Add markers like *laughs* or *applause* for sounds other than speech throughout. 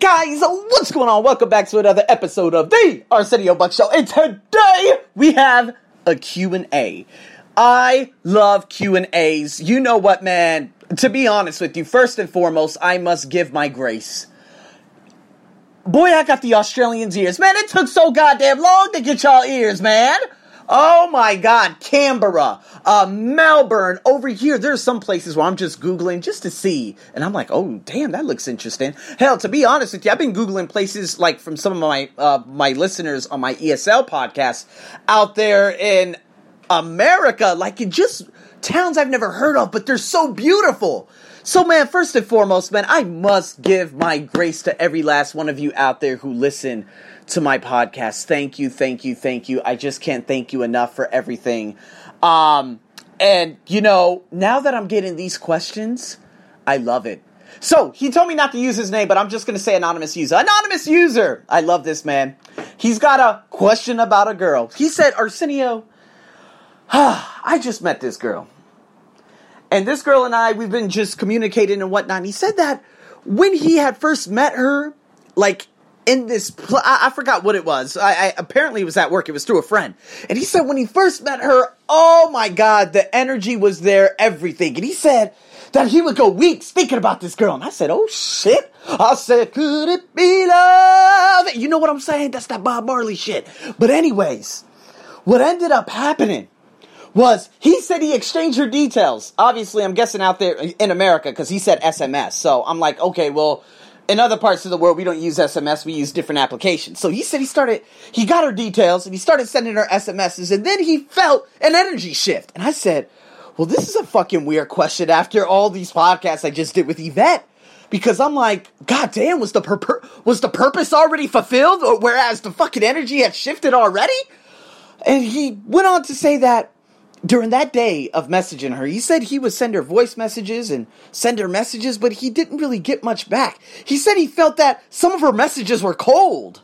Guys, what's going on? Welcome back to another episode of the Arsenio Buck Show. And today we have a Q&A. I love Q&As. You know what, man? To be honest with you, first and foremost, I must give my grace. Boy, I got the Australians' ears. Man, it took so goddamn long to get y'all ears, man. Oh my God, Canberra, uh, Melbourne, over here. There's some places where I'm just Googling just to see. And I'm like, oh, damn, that looks interesting. Hell, to be honest with you, I've been Googling places like from some of my, uh, my listeners on my ESL podcast out there in America, like it just towns I've never heard of, but they're so beautiful. So, man, first and foremost, man, I must give my grace to every last one of you out there who listen to my podcast. Thank you, thank you, thank you. I just can't thank you enough for everything. Um, and, you know, now that I'm getting these questions, I love it. So, he told me not to use his name, but I'm just going to say anonymous user. Anonymous user! I love this man. He's got a question about a girl. He said, Arsenio, *sighs* I just met this girl. And this girl and I, we've been just communicating and whatnot. And he said that when he had first met her, like in this pl- I, I, forgot what it was. I, I, apparently it was at work. It was through a friend. And he said when he first met her oh my god the energy was there everything. And he said that he would go weeks thinking about this girl. And i said oh shit. I said could it be love? You know what i'm saying? That's that bob marley shit. But anyways what ended up happening was he said he exchanged her details. Obviously i'm guessing out there in america because he said sms so i'm like okay well in other parts of the world, we don't use SMS, we use different applications. So he said he started, he got her details and he started sending her SMSs and then he felt an energy shift. And I said, well, this is a fucking weird question after all these podcasts I just did with Yvette. Because I'm like, God damn, was the pur- was the purpose already fulfilled? Whereas the fucking energy had shifted already? And he went on to say that during that day of messaging her, he said he would send her voice messages and send her messages, but he didn't really get much back. He said he felt that some of her messages were cold.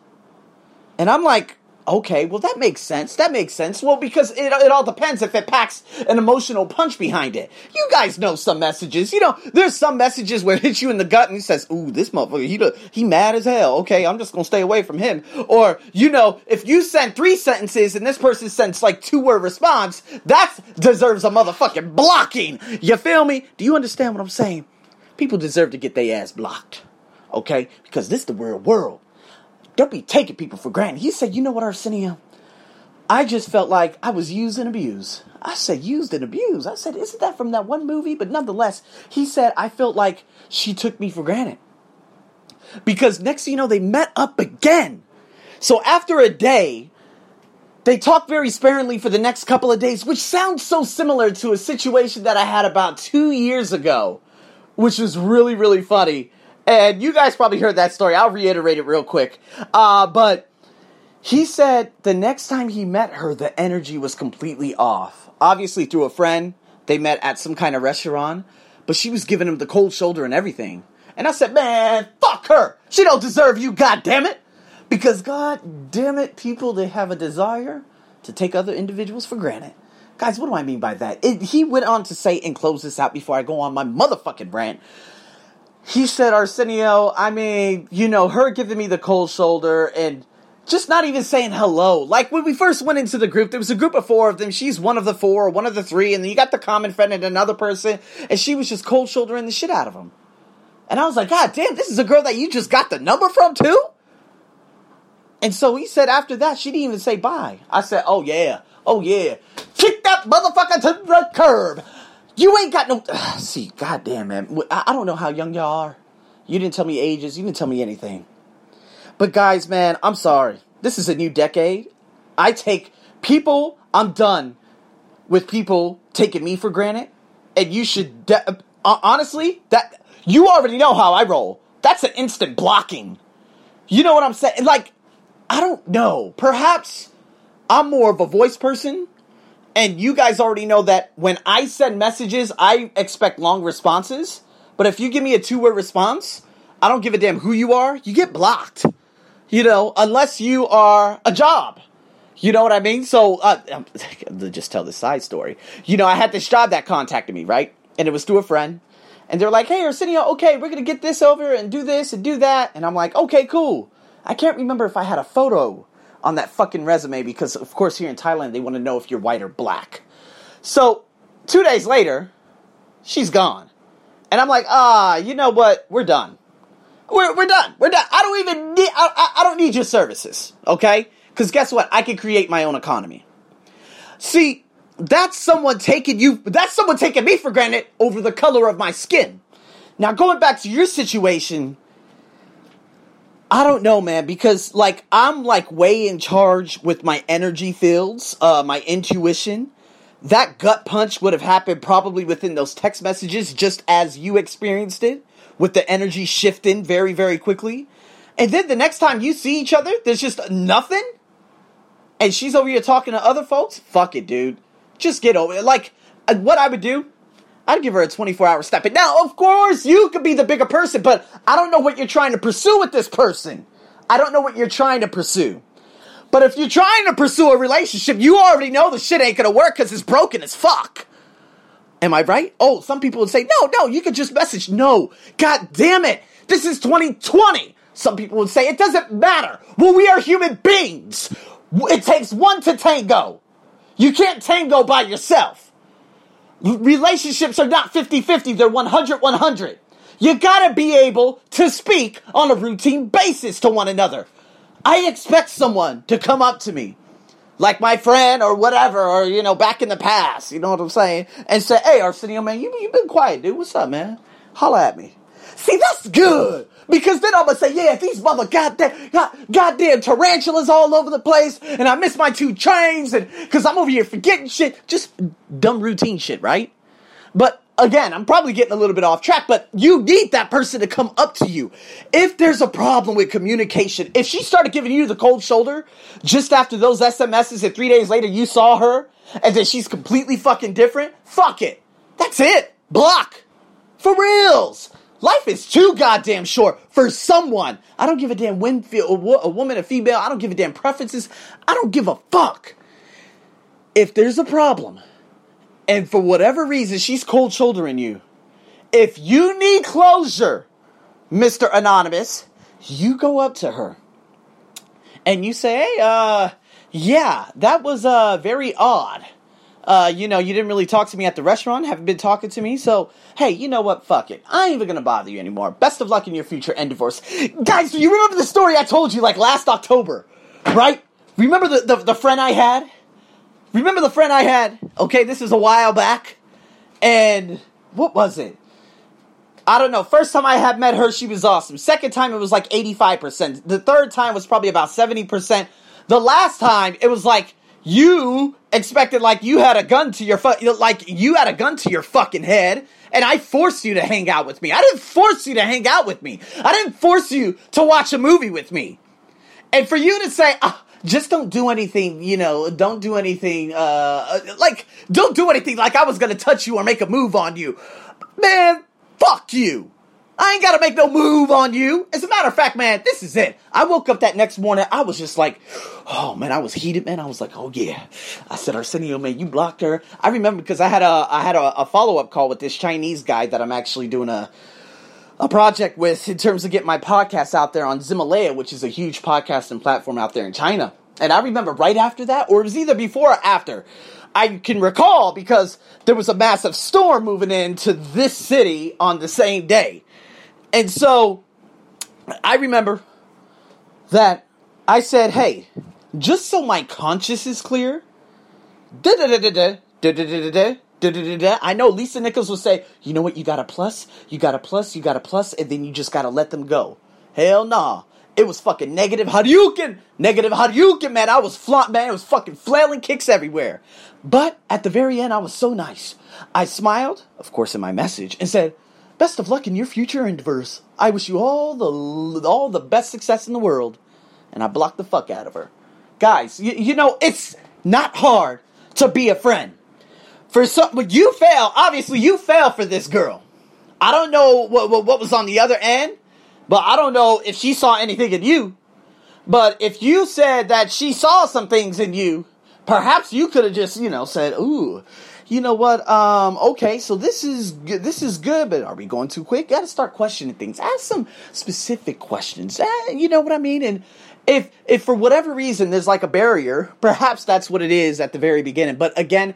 And I'm like, Okay, well that makes sense. That makes sense. Well, because it, it all depends if it packs an emotional punch behind it. You guys know some messages. You know, there's some messages where it hits you in the gut and he says, "Ooh, this motherfucker, he he mad as hell." Okay, I'm just gonna stay away from him. Or you know, if you send three sentences and this person sends like two word response, that deserves a motherfucking blocking. You feel me? Do you understand what I'm saying? People deserve to get their ass blocked. Okay, because this is the real world. Don't be taking people for granted. He said, You know what, Arsenio? I just felt like I was used and abused. I said, Used and abused. I said, Isn't that from that one movie? But nonetheless, he said, I felt like she took me for granted. Because next thing you know, they met up again. So after a day, they talked very sparingly for the next couple of days, which sounds so similar to a situation that I had about two years ago, which was really, really funny. And you guys probably heard that story. I'll reiterate it real quick. Uh, but he said the next time he met her, the energy was completely off. Obviously, through a friend, they met at some kind of restaurant, but she was giving him the cold shoulder and everything. And I said, man, fuck her. She don't deserve you, god damn it. Because god damn it, people they have a desire to take other individuals for granted. Guys, what do I mean by that? It, he went on to say and close this out before I go on my motherfucking rant he said, Arsenio, I mean, you know, her giving me the cold shoulder and just not even saying hello. Like when we first went into the group, there was a group of four of them. She's one of the four, one of the three, and then you got the common friend and another person, and she was just cold shouldering the shit out of him. And I was like, God damn, this is a girl that you just got the number from too? And so he said after that, she didn't even say bye. I said, Oh yeah, oh yeah. Kick that motherfucker to the curb. You ain't got no. Uh, *sighs* see, goddamn, man. I, I don't know how young y'all are. You didn't tell me ages. You didn't tell me anything. But guys, man, I'm sorry. This is a new decade. I take people. I'm done with people taking me for granted. And you should de- uh, honestly that you already know how I roll. That's an instant blocking. You know what I'm saying? Like I don't know. Perhaps I'm more of a voice person and you guys already know that when I send messages, I expect long responses. But if you give me a two word response, I don't give a damn who you are, you get blocked. You know, unless you are a job. You know what I mean? So, uh, *laughs* just tell this side story. You know, I had this job that contacted me, right? And it was through a friend. And they're like, hey, Arsenio, okay, we're going to get this over and do this and do that. And I'm like, okay, cool. I can't remember if I had a photo on that fucking resume because, of course, here in Thailand, they want to know if you're white or black. So, two days later, she's gone. And I'm like, ah, you know what? We're done. We're, we're done. We're done. I don't even need, I, I, I don't need your services, okay? Because guess what? I can create my own economy. See, that's someone taking you, that's someone taking me for granted over the color of my skin. Now, going back to your situation, I don't know, man, because like I'm like way in charge with my energy fields, uh, my intuition. That gut punch would have happened probably within those text messages, just as you experienced it, with the energy shifting very, very quickly. And then the next time you see each other, there's just nothing. And she's over here talking to other folks. Fuck it, dude. Just get over it. Like, uh, what I would do, I'd give her a 24 hour step. And now, of course, you could be the bigger person, but I don't know what you're trying to pursue with this person. I don't know what you're trying to pursue. But if you're trying to pursue a relationship, you already know the shit ain't gonna work because it's broken as fuck. Am I right? Oh, some people would say, no, no, you could just message. No, god damn it. This is 2020. Some people would say, it doesn't matter. Well, we are human beings. It takes one to tango. You can't tango by yourself. Relationships are not 50 50, they're 100 100. You gotta be able to speak on a routine basis to one another. I expect someone to come up to me, like my friend or whatever, or, you know, back in the past, you know what I'm saying? And say, hey, Arsenio, man, you, you've been quiet, dude. What's up, man? Holla at me. See, that's good. Because then I'm gonna say, yeah, these mother goddamn, god, goddamn tarantulas all over the place, and I miss my two trains, and because I'm over here forgetting shit, just dumb routine shit, right? But again, I'm probably getting a little bit off track, but you need that person to come up to you. If there's a problem with communication, if she started giving you the cold shoulder just after those SMSs and three days later you saw her and then she's completely fucking different, fuck it. That's it. Block. For reals. Life is too goddamn short for someone. I don't give a damn when a woman, a female. I don't give a damn preferences. I don't give a fuck. If there's a problem, and for whatever reason she's cold shouldering you, if you need closure, Mr. Anonymous, you go up to her and you say, hey, uh, yeah, that was uh, very odd uh, you know, you didn't really talk to me at the restaurant, haven't been talking to me, so hey, you know what? Fuck it. I ain't even gonna bother you anymore. Best of luck in your future and divorce. Guys, do you remember the story I told you like last October? Right? Remember the, the, the friend I had? Remember the friend I had? Okay, this is a while back. And what was it? I don't know. First time I had met her, she was awesome. Second time, it was like 85%. The third time was probably about 70%. The last time, it was like you expected like you had a gun to your fu- like you had a gun to your fucking head and I forced you to hang out with me. I didn't force you to hang out with me. I didn't force you to watch a movie with me. And for you to say, oh, just don't do anything, you know, don't do anything, uh, uh, like, don't do anything like I was gonna touch you or make a move on you. Man, fuck you. I ain't gotta make no move on you. As a matter of fact, man, this is it. I woke up that next morning, I was just like, oh man, I was heated, man. I was like, oh yeah. I said, Arsenio, man, you blocked her. I remember because I had a I had a, a follow up call with this Chinese guy that I'm actually doing a a project with in terms of getting my podcast out there on Ximalaya, which is a huge podcasting platform out there in China. And I remember right after that, or it was either before or after. I can recall because there was a massive storm moving into this city on the same day. And so I remember that I said, hey, just so my conscience is clear, I know Lisa Nichols will say, you know what, you got a plus, you got a plus, you got a plus, and then you just gotta let them go. Hell nah. It was fucking negative Hadouken! Negative Hadouken, man. I was flaunt, man. It was fucking flailing kicks everywhere. But at the very end, I was so nice. I smiled, of course, in my message, and said, Best of luck in your future endeavors. I wish you all the all the best success in the world. And I blocked the fuck out of her. Guys, you, you know, it's not hard to be a friend. For some, but you fail. Obviously, you fail for this girl. I don't know what, what, what was on the other end, but I don't know if she saw anything in you. But if you said that she saw some things in you, perhaps you could have just, you know, said, ooh, you know what? Um, okay, so this is good. This is good, but are we going too quick? Got to start questioning things. Ask some specific questions. Eh, you know what I mean? And if if for whatever reason there's like a barrier, perhaps that's what it is at the very beginning. But again,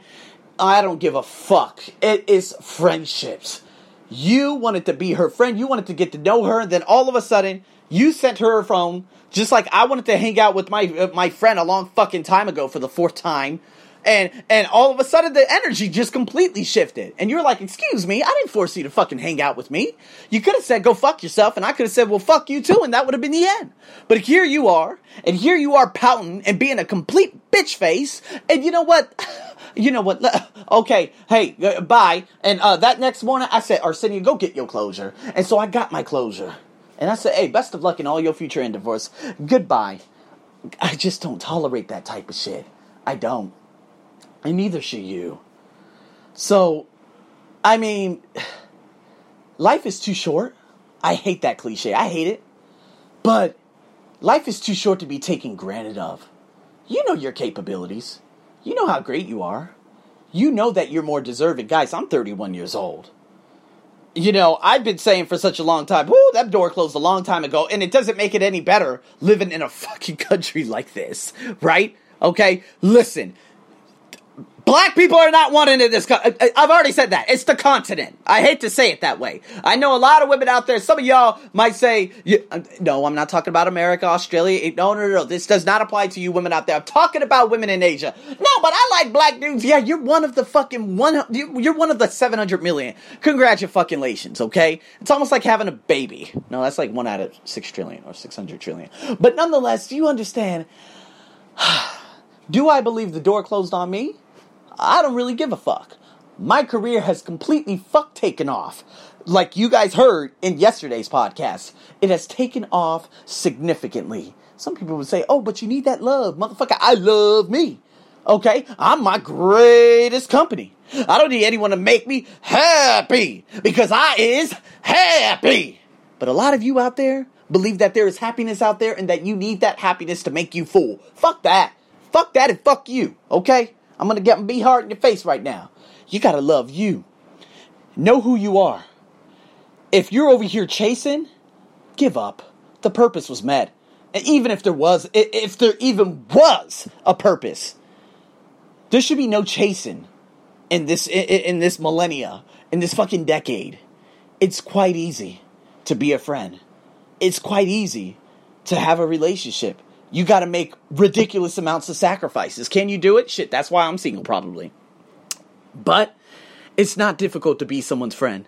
I don't give a fuck. It is friendships. You wanted to be her friend. You wanted to get to know her. And then all of a sudden, you sent her a phone. Just like I wanted to hang out with my uh, my friend a long fucking time ago for the fourth time. And and all of a sudden the energy just completely shifted. And you're like, excuse me, I didn't force you to fucking hang out with me. You could have said go fuck yourself, and I could have said, well fuck you too, and that would have been the end. But here you are, and here you are pouting and being a complete bitch face. And you know what? *laughs* You know what? *laughs* Okay, hey, uh, bye. And uh, that next morning, I said, Arsenio, go get your closure. And so I got my closure. And I said, hey, best of luck in all your future endeavors. Goodbye. I just don't tolerate that type of shit. I don't. And neither should you. So, I mean, life is too short. I hate that cliche. I hate it. But life is too short to be taken granted of. You know your capabilities. You know how great you are. You know that you're more deserving. Guys, I'm 31 years old. You know, I've been saying for such a long time, whoo, that door closed a long time ago, and it doesn't make it any better living in a fucking *laughs* country like this, right? Okay? Listen, Black people are not wanted in this. Co- I've already said that. It's the continent. I hate to say it that way. I know a lot of women out there. Some of y'all might say, uh, "No, I'm not talking about America, Australia. No, no, no, no. This does not apply to you women out there. I'm talking about women in Asia. No, but I like black dudes. Yeah, you're one of the fucking one. You're one of the 700 million. Congratulations. Okay, it's almost like having a baby. No, that's like one out of six trillion or 600 trillion. But nonetheless, do you understand? *sighs* Do I believe the door closed on me? I don't really give a fuck. My career has completely fuck taken off. Like you guys heard in yesterday's podcast, it has taken off significantly. Some people would say, oh, but you need that love. Motherfucker, I love me. Okay? I'm my greatest company. I don't need anyone to make me happy because I is happy. But a lot of you out there believe that there is happiness out there and that you need that happiness to make you full. Fuck that. Fuck that and fuck you. Okay? I'm gonna get be hard in your face right now. You gotta love you. Know who you are. If you're over here chasing, give up. The purpose was met. And even if there was, if there even was a purpose, there should be no chasing in this in this millennia, in this fucking decade. It's quite easy to be a friend. It's quite easy to have a relationship you got to make ridiculous amounts of sacrifices. Can you do it? Shit, that's why I'm single, probably. But it's not difficult to be someone's friend.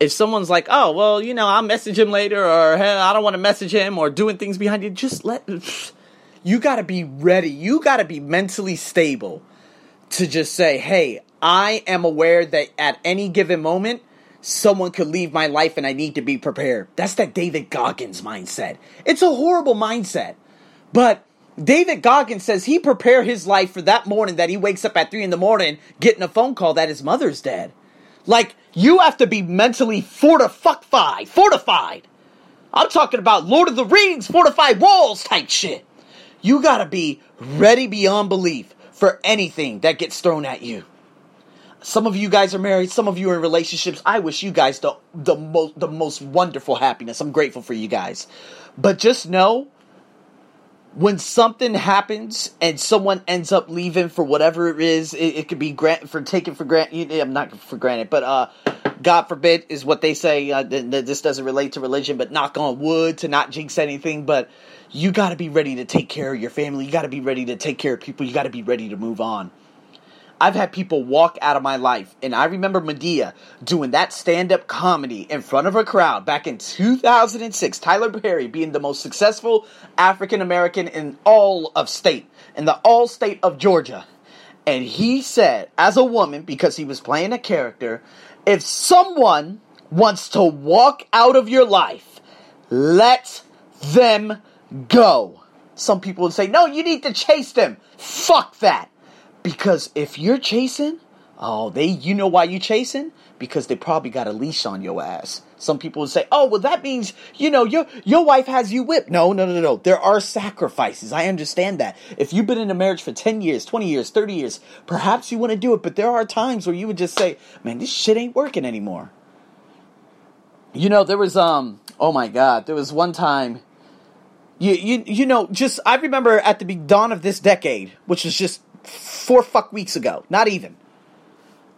If someone's like, oh, well, you know, I'll message him later, or hey, I don't want to message him, or doing things behind you, just let. You got to be ready. You got to be mentally stable to just say, hey, I am aware that at any given moment, someone could leave my life and I need to be prepared. That's that David Goggins mindset. It's a horrible mindset. But David Goggins says he prepared his life for that morning that he wakes up at 3 in the morning getting a phone call that his mother's dead. Like, you have to be mentally fortified. Fortified. I'm talking about Lord of the Rings, fortified walls type shit. You gotta be ready beyond belief for anything that gets thrown at you. Some of you guys are married, some of you are in relationships. I wish you guys the the most the most wonderful happiness. I'm grateful for you guys. But just know when something happens and someone ends up leaving for whatever it is, it, it could be grant for taken for granted. I'm not for granted, but uh, God forbid is what they say. Uh, th- th- this doesn't relate to religion, but knock on wood to not jinx anything. But you got to be ready to take care of your family. You got to be ready to take care of people. You got to be ready to move on. I've had people walk out of my life, and I remember Madea doing that stand up comedy in front of a crowd back in 2006. Tyler Perry being the most successful African American in all of state, in the all state of Georgia. And he said, as a woman, because he was playing a character, if someone wants to walk out of your life, let them go. Some people would say, no, you need to chase them. Fuck that. Because if you're chasing, oh, they you know why you're chasing? Because they probably got a leash on your ass. Some people would say, "Oh, well, that means you know your your wife has you whipped." No, no, no, no. There are sacrifices. I understand that. If you've been in a marriage for ten years, twenty years, thirty years, perhaps you want to do it. But there are times where you would just say, "Man, this shit ain't working anymore." You know, there was um, oh my god, there was one time. You you you know, just I remember at the dawn of this decade, which was just four fuck weeks ago, not even.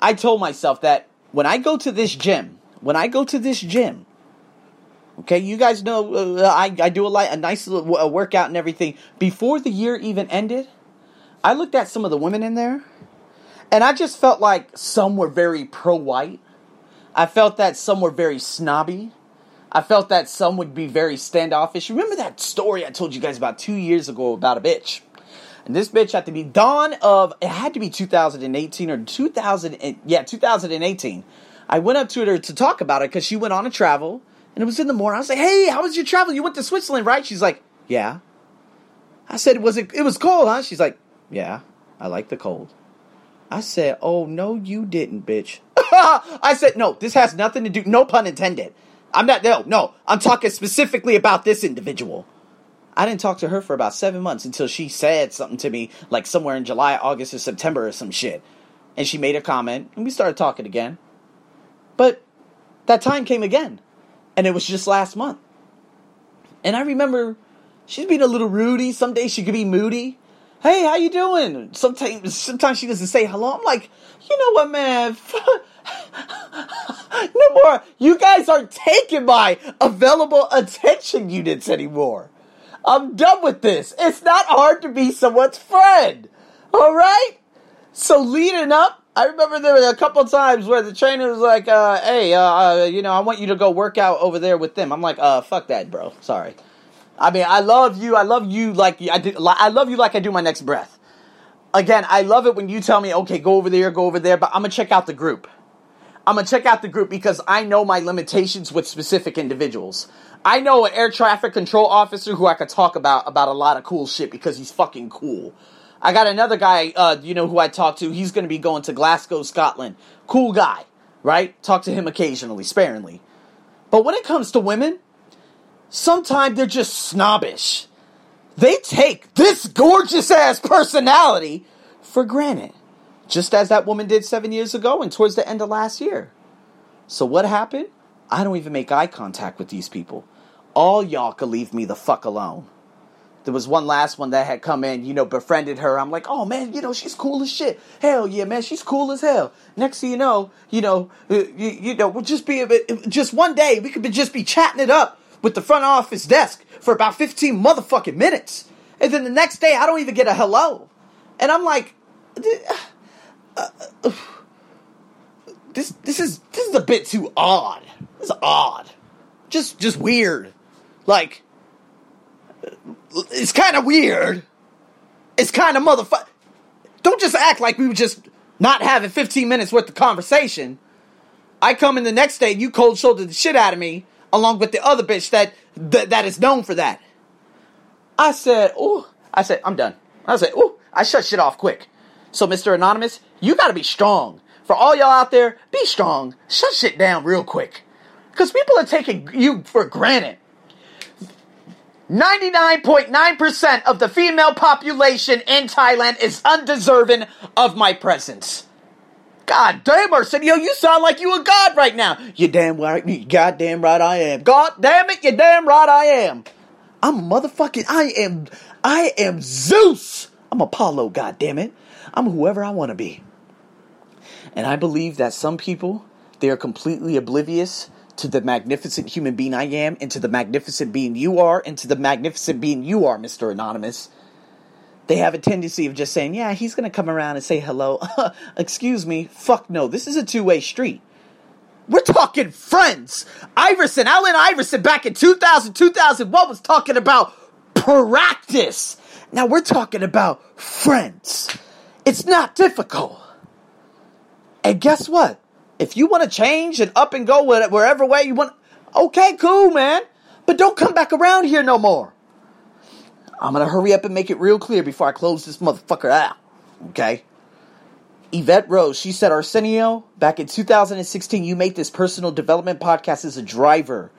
I told myself that when I go to this gym when I go to this gym, okay, you guys know uh, I, I do a, li- a nice little a workout and everything. Before the year even ended, I looked at some of the women in there, and I just felt like some were very pro white. I felt that some were very snobby. I felt that some would be very standoffish. Remember that story I told you guys about two years ago about a bitch? This bitch had to be dawn of it had to be 2018 or 2000 yeah 2018 I went up to her to talk about it because she went on a travel and it was in the morning. I was like, "Hey, how was your travel? You went to Switzerland, right?" She's like, "Yeah." I said, "Was it? It was cold, huh?" She's like, "Yeah, I like the cold." I said, "Oh no, you didn't, bitch." *laughs* I said, "No, this has nothing to do. No pun intended. I'm not. No, no. I'm talking specifically about this individual." I didn't talk to her for about seven months until she said something to me, like somewhere in July, August, or September, or some shit. And she made a comment, and we started talking again. But that time came again, and it was just last month. And I remember she's being a little rudy. Some days she could be moody. Hey, how you doing? Sometimes, sometimes she doesn't say hello. I'm like, you know what, man? *laughs* no more. You guys aren't taking my available attention units anymore. I'm done with this. It's not hard to be someone's friend. All right? So leading up I remember there were a couple times where the trainer was like, uh, "Hey, uh, uh, you know, I want you to go work out over there with them." I'm like, "Uh, fuck that, bro. Sorry. I mean, I love you. I love you like I do. I love you like I do my next breath. Again, I love it when you tell me, "Okay, go over there, go over there," but I'm gonna check out the group. I'm gonna check out the group because I know my limitations with specific individuals. I know an air traffic control officer who I could talk about about a lot of cool shit because he's fucking cool. I got another guy, uh, you know, who I talked to. He's going to be going to Glasgow, Scotland. Cool guy, right? Talk to him occasionally, sparingly. But when it comes to women, sometimes they're just snobbish. They take this gorgeous ass personality for granted, just as that woman did seven years ago and towards the end of last year. So what happened? I don't even make eye contact with these people. All y'all can leave me the fuck alone. There was one last one that had come in, you know, befriended her. I'm like, oh man, you know, she's cool as shit. Hell yeah, man, she's cool as hell. Next thing you know, you know, uh, you, you know, we'll just be a bit, just one day we could be, just be chatting it up with the front office desk for about 15 motherfucking minutes, and then the next day I don't even get a hello, and I'm like, uh, uh, this this is this is a bit too odd. This is odd, just just weird, like it's kind of weird. It's kind of motherfucker. Don't just act like we were just not having 15 minutes worth of conversation. I come in the next day, and you cold shoulder the shit out of me, along with the other bitch that that, is known for that. I said, oh, I said, I'm done. I said, oh, I shut shit off quick. So, Mr. Anonymous, you gotta be strong. For all y'all out there, be strong. Shut shit down real quick. Because people are taking you for granted. 99.9% of the female population in Thailand is undeserving of my presence. God damn, Arsenio, you sound like you a god right now. You damn right, you goddamn right I am. God damn it, you damn right I am. I'm motherfucking, I am, I am Zeus. I'm Apollo, God damn it. I'm whoever I want to be. And I believe that some people, they are completely oblivious to the magnificent human being I am, and to the magnificent being you are, and to the magnificent being you are, Mr. Anonymous. They have a tendency of just saying, yeah, he's going to come around and say hello. *laughs* Excuse me. Fuck no. This is a two way street. We're talking friends. Iverson, Allen Iverson back in 2000, 2001 was talking about practice. Now we're talking about friends. It's not difficult. And guess what? If you want to change and up and go wherever way you want, okay, cool, man. But don't come back around here no more. I'm gonna hurry up and make it real clear before I close this motherfucker out. Okay? Yvette Rose, she said, Arsenio, back in 2016, you made this personal development podcast as a driver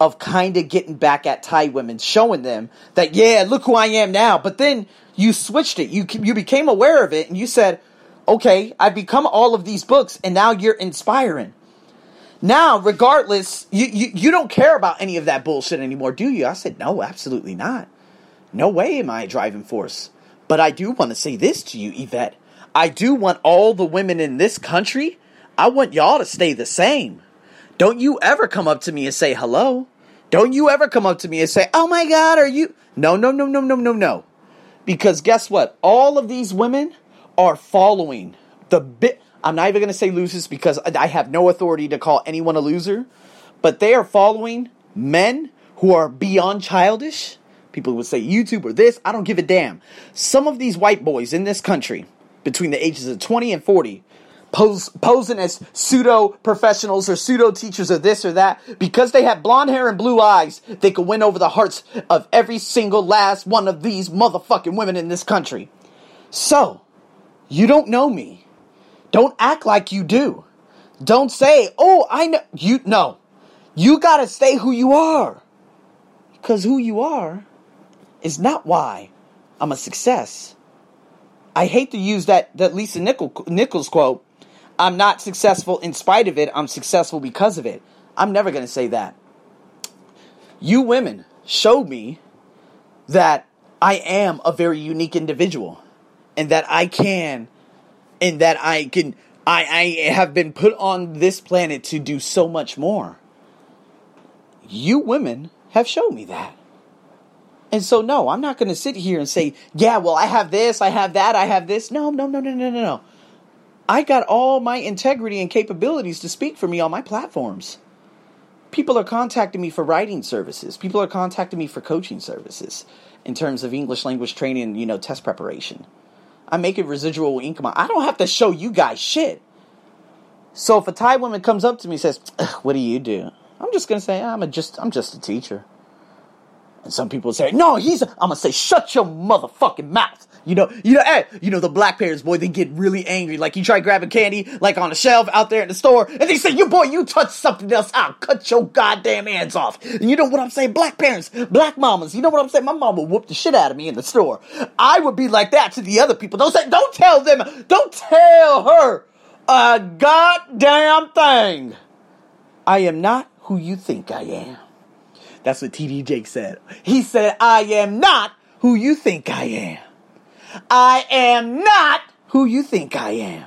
of kind of getting back at Thai women, showing them that, yeah, look who I am now. But then you switched it. You, you became aware of it and you said, okay, I've become all of these books and now you're inspiring. Now, regardless, you, you, you don't care about any of that bullshit anymore, do you? I said, no, absolutely not. No way am I a driving force. But I do want to say this to you, Yvette. I do want all the women in this country, I want y'all to stay the same. Don't you ever come up to me and say hello. Don't you ever come up to me and say, oh my God, are you. No, no, no, no, no, no, no. Because guess what? All of these women are following the bit. I'm not even going to say losers because I have no authority to call anyone a loser, but they are following men who are beyond childish. People would say YouTube or this. I don't give a damn. Some of these white boys in this country between the ages of 20 and 40 pose, posing as pseudo professionals or pseudo teachers of this or that because they have blonde hair and blue eyes they could win over the hearts of every single last one of these motherfucking women in this country so you don't know me don't act like you do don't say oh i know you no you gotta stay who you are because who you are is not why i'm a success I hate to use that, that Lisa Nichols quote. I'm not successful in spite of it. I'm successful because of it. I'm never to say that. You women showed me that I am a very unique individual and that I can and that I can I, I have been put on this planet to do so much more. You women have shown me that. And so, no, I'm not going to sit here and say, yeah, well, I have this, I have that, I have this. No, no, no, no, no, no, no. I got all my integrity and capabilities to speak for me on my platforms. People are contacting me for writing services. People are contacting me for coaching services in terms of English language training, you know, test preparation. I'm making residual income. I don't have to show you guys shit. So if a Thai woman comes up to me and says, "What do you do?" I'm just gonna say, "I'm a just I'm just a teacher." And some people say, no, he's, i am gonna say, shut your motherfucking mouth. You know, you know, hey, you know, the black parents, boy, they get really angry. Like you try grabbing candy, like on a shelf out there in the store, and they say, you boy, you touch something else, I'll cut your goddamn hands off. And you know what I'm saying? Black parents, black mamas, you know what I'm saying? My mom would whoop the shit out of me in the store. I would be like that to the other people. Don't say, don't tell them, don't tell her a goddamn thing. I am not who you think I am. That's what TD Jake said. He said, I am not who you think I am. I am not who you think I am.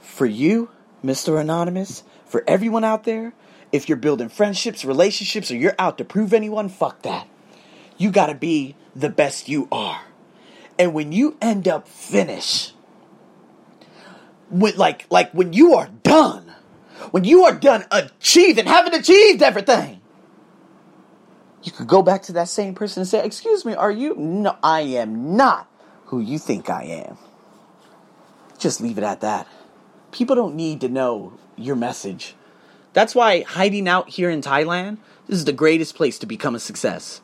For you, Mr. Anonymous, for everyone out there, if you're building friendships, relationships, or you're out to prove anyone, fuck that. You gotta be the best you are. And when you end up finished, with like like when you are done, when you are done achieving, having achieved everything, you could go back to that same person and say, Excuse me, are you? No, I am not who you think I am. Just leave it at that. People don't need to know your message. That's why hiding out here in Thailand, this is the greatest place to become a success.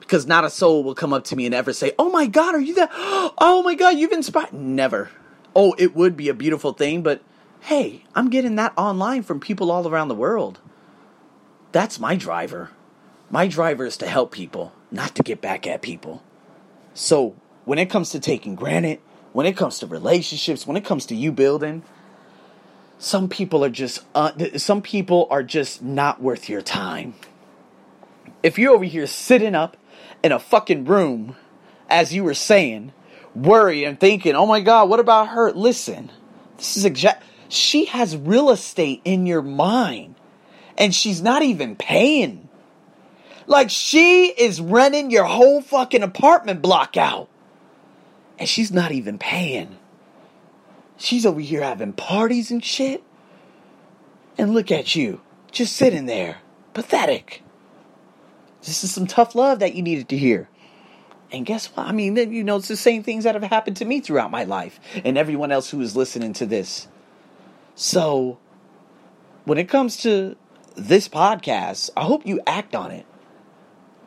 Because not a soul will come up to me and ever say, Oh my God, are you that? *gasps* Oh my God, you've inspired. Never. Oh, it would be a beautiful thing, but hey, I'm getting that online from people all around the world. That's my driver. My driver is to help people, not to get back at people. So when it comes to taking granted, when it comes to relationships, when it comes to you building, some people are just uh, some people are just not worth your time. If you're over here sitting up in a fucking room, as you were saying, worried and thinking, "Oh my God, what about her?" Listen, this is exact. She has real estate in your mind, and she's not even paying like she is renting your whole fucking apartment block out. And she's not even paying. She's over here having parties and shit. And look at you, just sitting there. Pathetic. This is some tough love that you needed to hear. And guess what? I mean, you know, it's the same things that have happened to me throughout my life and everyone else who is listening to this. So, when it comes to this podcast, I hope you act on it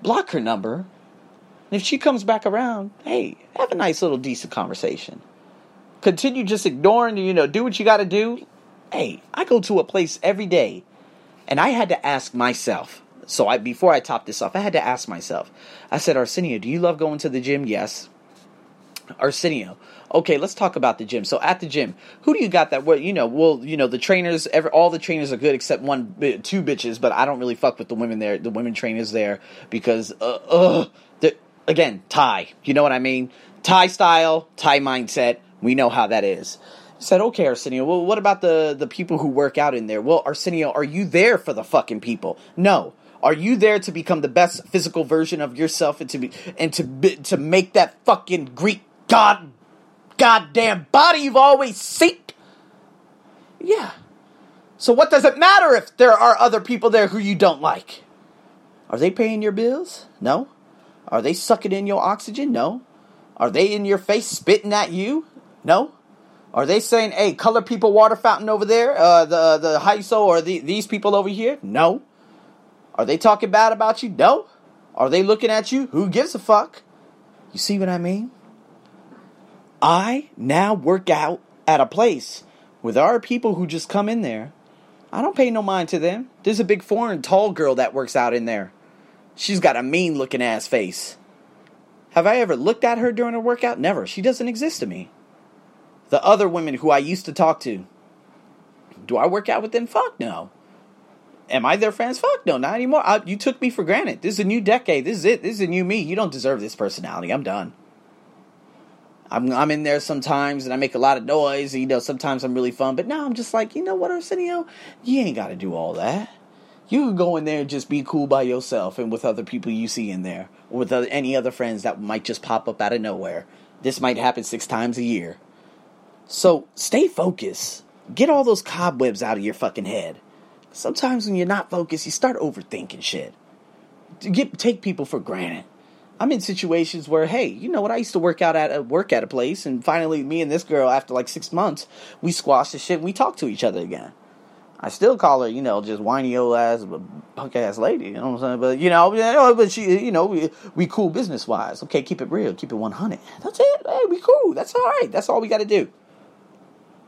block her number. And if she comes back around, hey, have a nice little decent conversation. continue just ignoring, you know, do what you got to do. Hey, I go to a place every day, and I had to ask myself. So I before I top this off, I had to ask myself. I said, Arsenio, do you love going to the gym? Yes. Arsenio, okay, let's talk about the gym. So at the gym, who do you got that? Well, you know, well, you know, the trainers, every, all the trainers are good except one, two bitches. But I don't really fuck with the women there, the women trainers there because, uh, again, Thai. You know what I mean? Thai style, Thai mindset. We know how that is. Said, okay, Arsenio. Well, what about the the people who work out in there? Well, Arsenio, are you there for the fucking people? No. Are you there to become the best physical version of yourself and to be and to to make that fucking Greek god goddamn body you've always seeked? Yeah. So what does it matter if there are other people there who you don't like? Are they paying your bills? No. Are they sucking in your oxygen? No. Are they in your face spitting at you? No. Are they saying, "Hey, color people water fountain over there, uh, the the HISO or the, these people over here"? No. Are they talking bad about you? No. Are they looking at you? Who gives a fuck? You see what I mean? I now work out at a place where there are people who just come in there. I don't pay no mind to them. There's a big foreign tall girl that works out in there. She's got a mean looking ass face. Have I ever looked at her during a workout? Never. She doesn't exist to me. The other women who I used to talk to. Do I work out with them? Fuck no. Am I their friends? Fuck no, not anymore. I, you took me for granted. This is a new decade. This is it. This is a new me. You don't deserve this personality. I'm done. I'm I'm in there sometimes and I make a lot of noise. And, you know, sometimes I'm really fun, but now I'm just like, you know what, Arsenio, you ain't got to do all that. You can go in there and just be cool by yourself and with other people you see in there, or with other, any other friends that might just pop up out of nowhere. This might happen six times a year. So stay focused. Get all those cobwebs out of your fucking head. Sometimes when you're not focused, you start overthinking shit. Get take people for granted. I'm in situations where, hey, you know what? I used to work out at a work at a place, and finally, me and this girl, after like six months, we squashed the shit. and We talked to each other again. I still call her, you know, just whiny old ass, punk ass lady. You know what I'm saying? But you know, but she, you know, we, we cool business wise. Okay, keep it real, keep it 100. That's it. Hey, we cool. That's all right. That's all we got to do.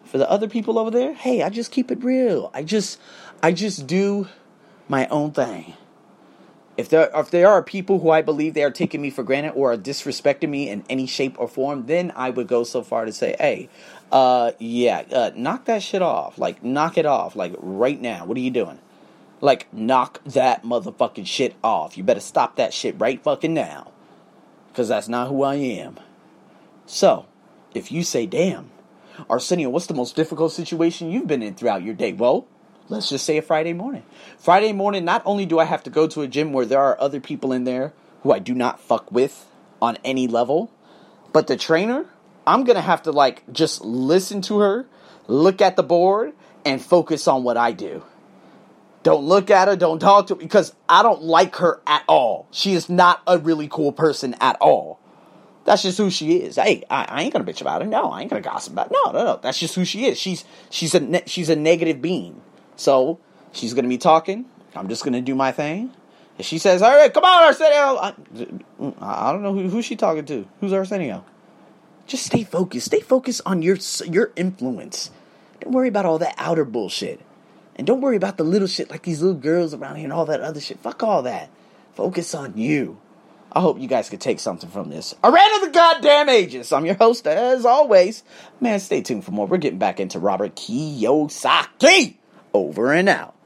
For the other people over there, hey, I just keep it real. I just, I just do my own thing. If there if there are people who I believe they are taking me for granted or are disrespecting me in any shape or form, then I would go so far to say, "Hey, uh, yeah, uh, knock that shit off. Like, knock it off. Like right now. What are you doing? Like, knock that motherfucking shit off. You better stop that shit right fucking now, because that's not who I am. So, if you say, "Damn, Arsenio, what's the most difficult situation you've been in throughout your day?" Well let's just say a Friday morning. Friday morning, not only do I have to go to a gym where there are other people in there who I do not fuck with on any level, but the trainer, I'm gonna have to like just listen to her, look at the board, and focus on what I do. Don't look at her, don't talk to her, because I don't like her at all. She is not a really cool person at all. That's just who she is. Hey, I, I, ain't gonna bitch about her. No, I ain't gonna gossip about. Her. No, no, no. That's just who she is. She's she's a ne- she's a negative being. So she's going to be talking. I'm just going to do my thing. If she says, "All right, come on, Arsenio," I, I don't know who who's she talking to. Who's Arsenio? Just stay focused. Stay focused on your your influence. Don't worry about all that outer bullshit, and don't worry about the little shit like these little girls around here and all that other shit. Fuck all that. Focus on you. I hope you guys could take something from this. I ran of the goddamn ages. I'm your host, as always. Man, stay tuned for more. We're getting back into Robert Kiyosaki. Over and out.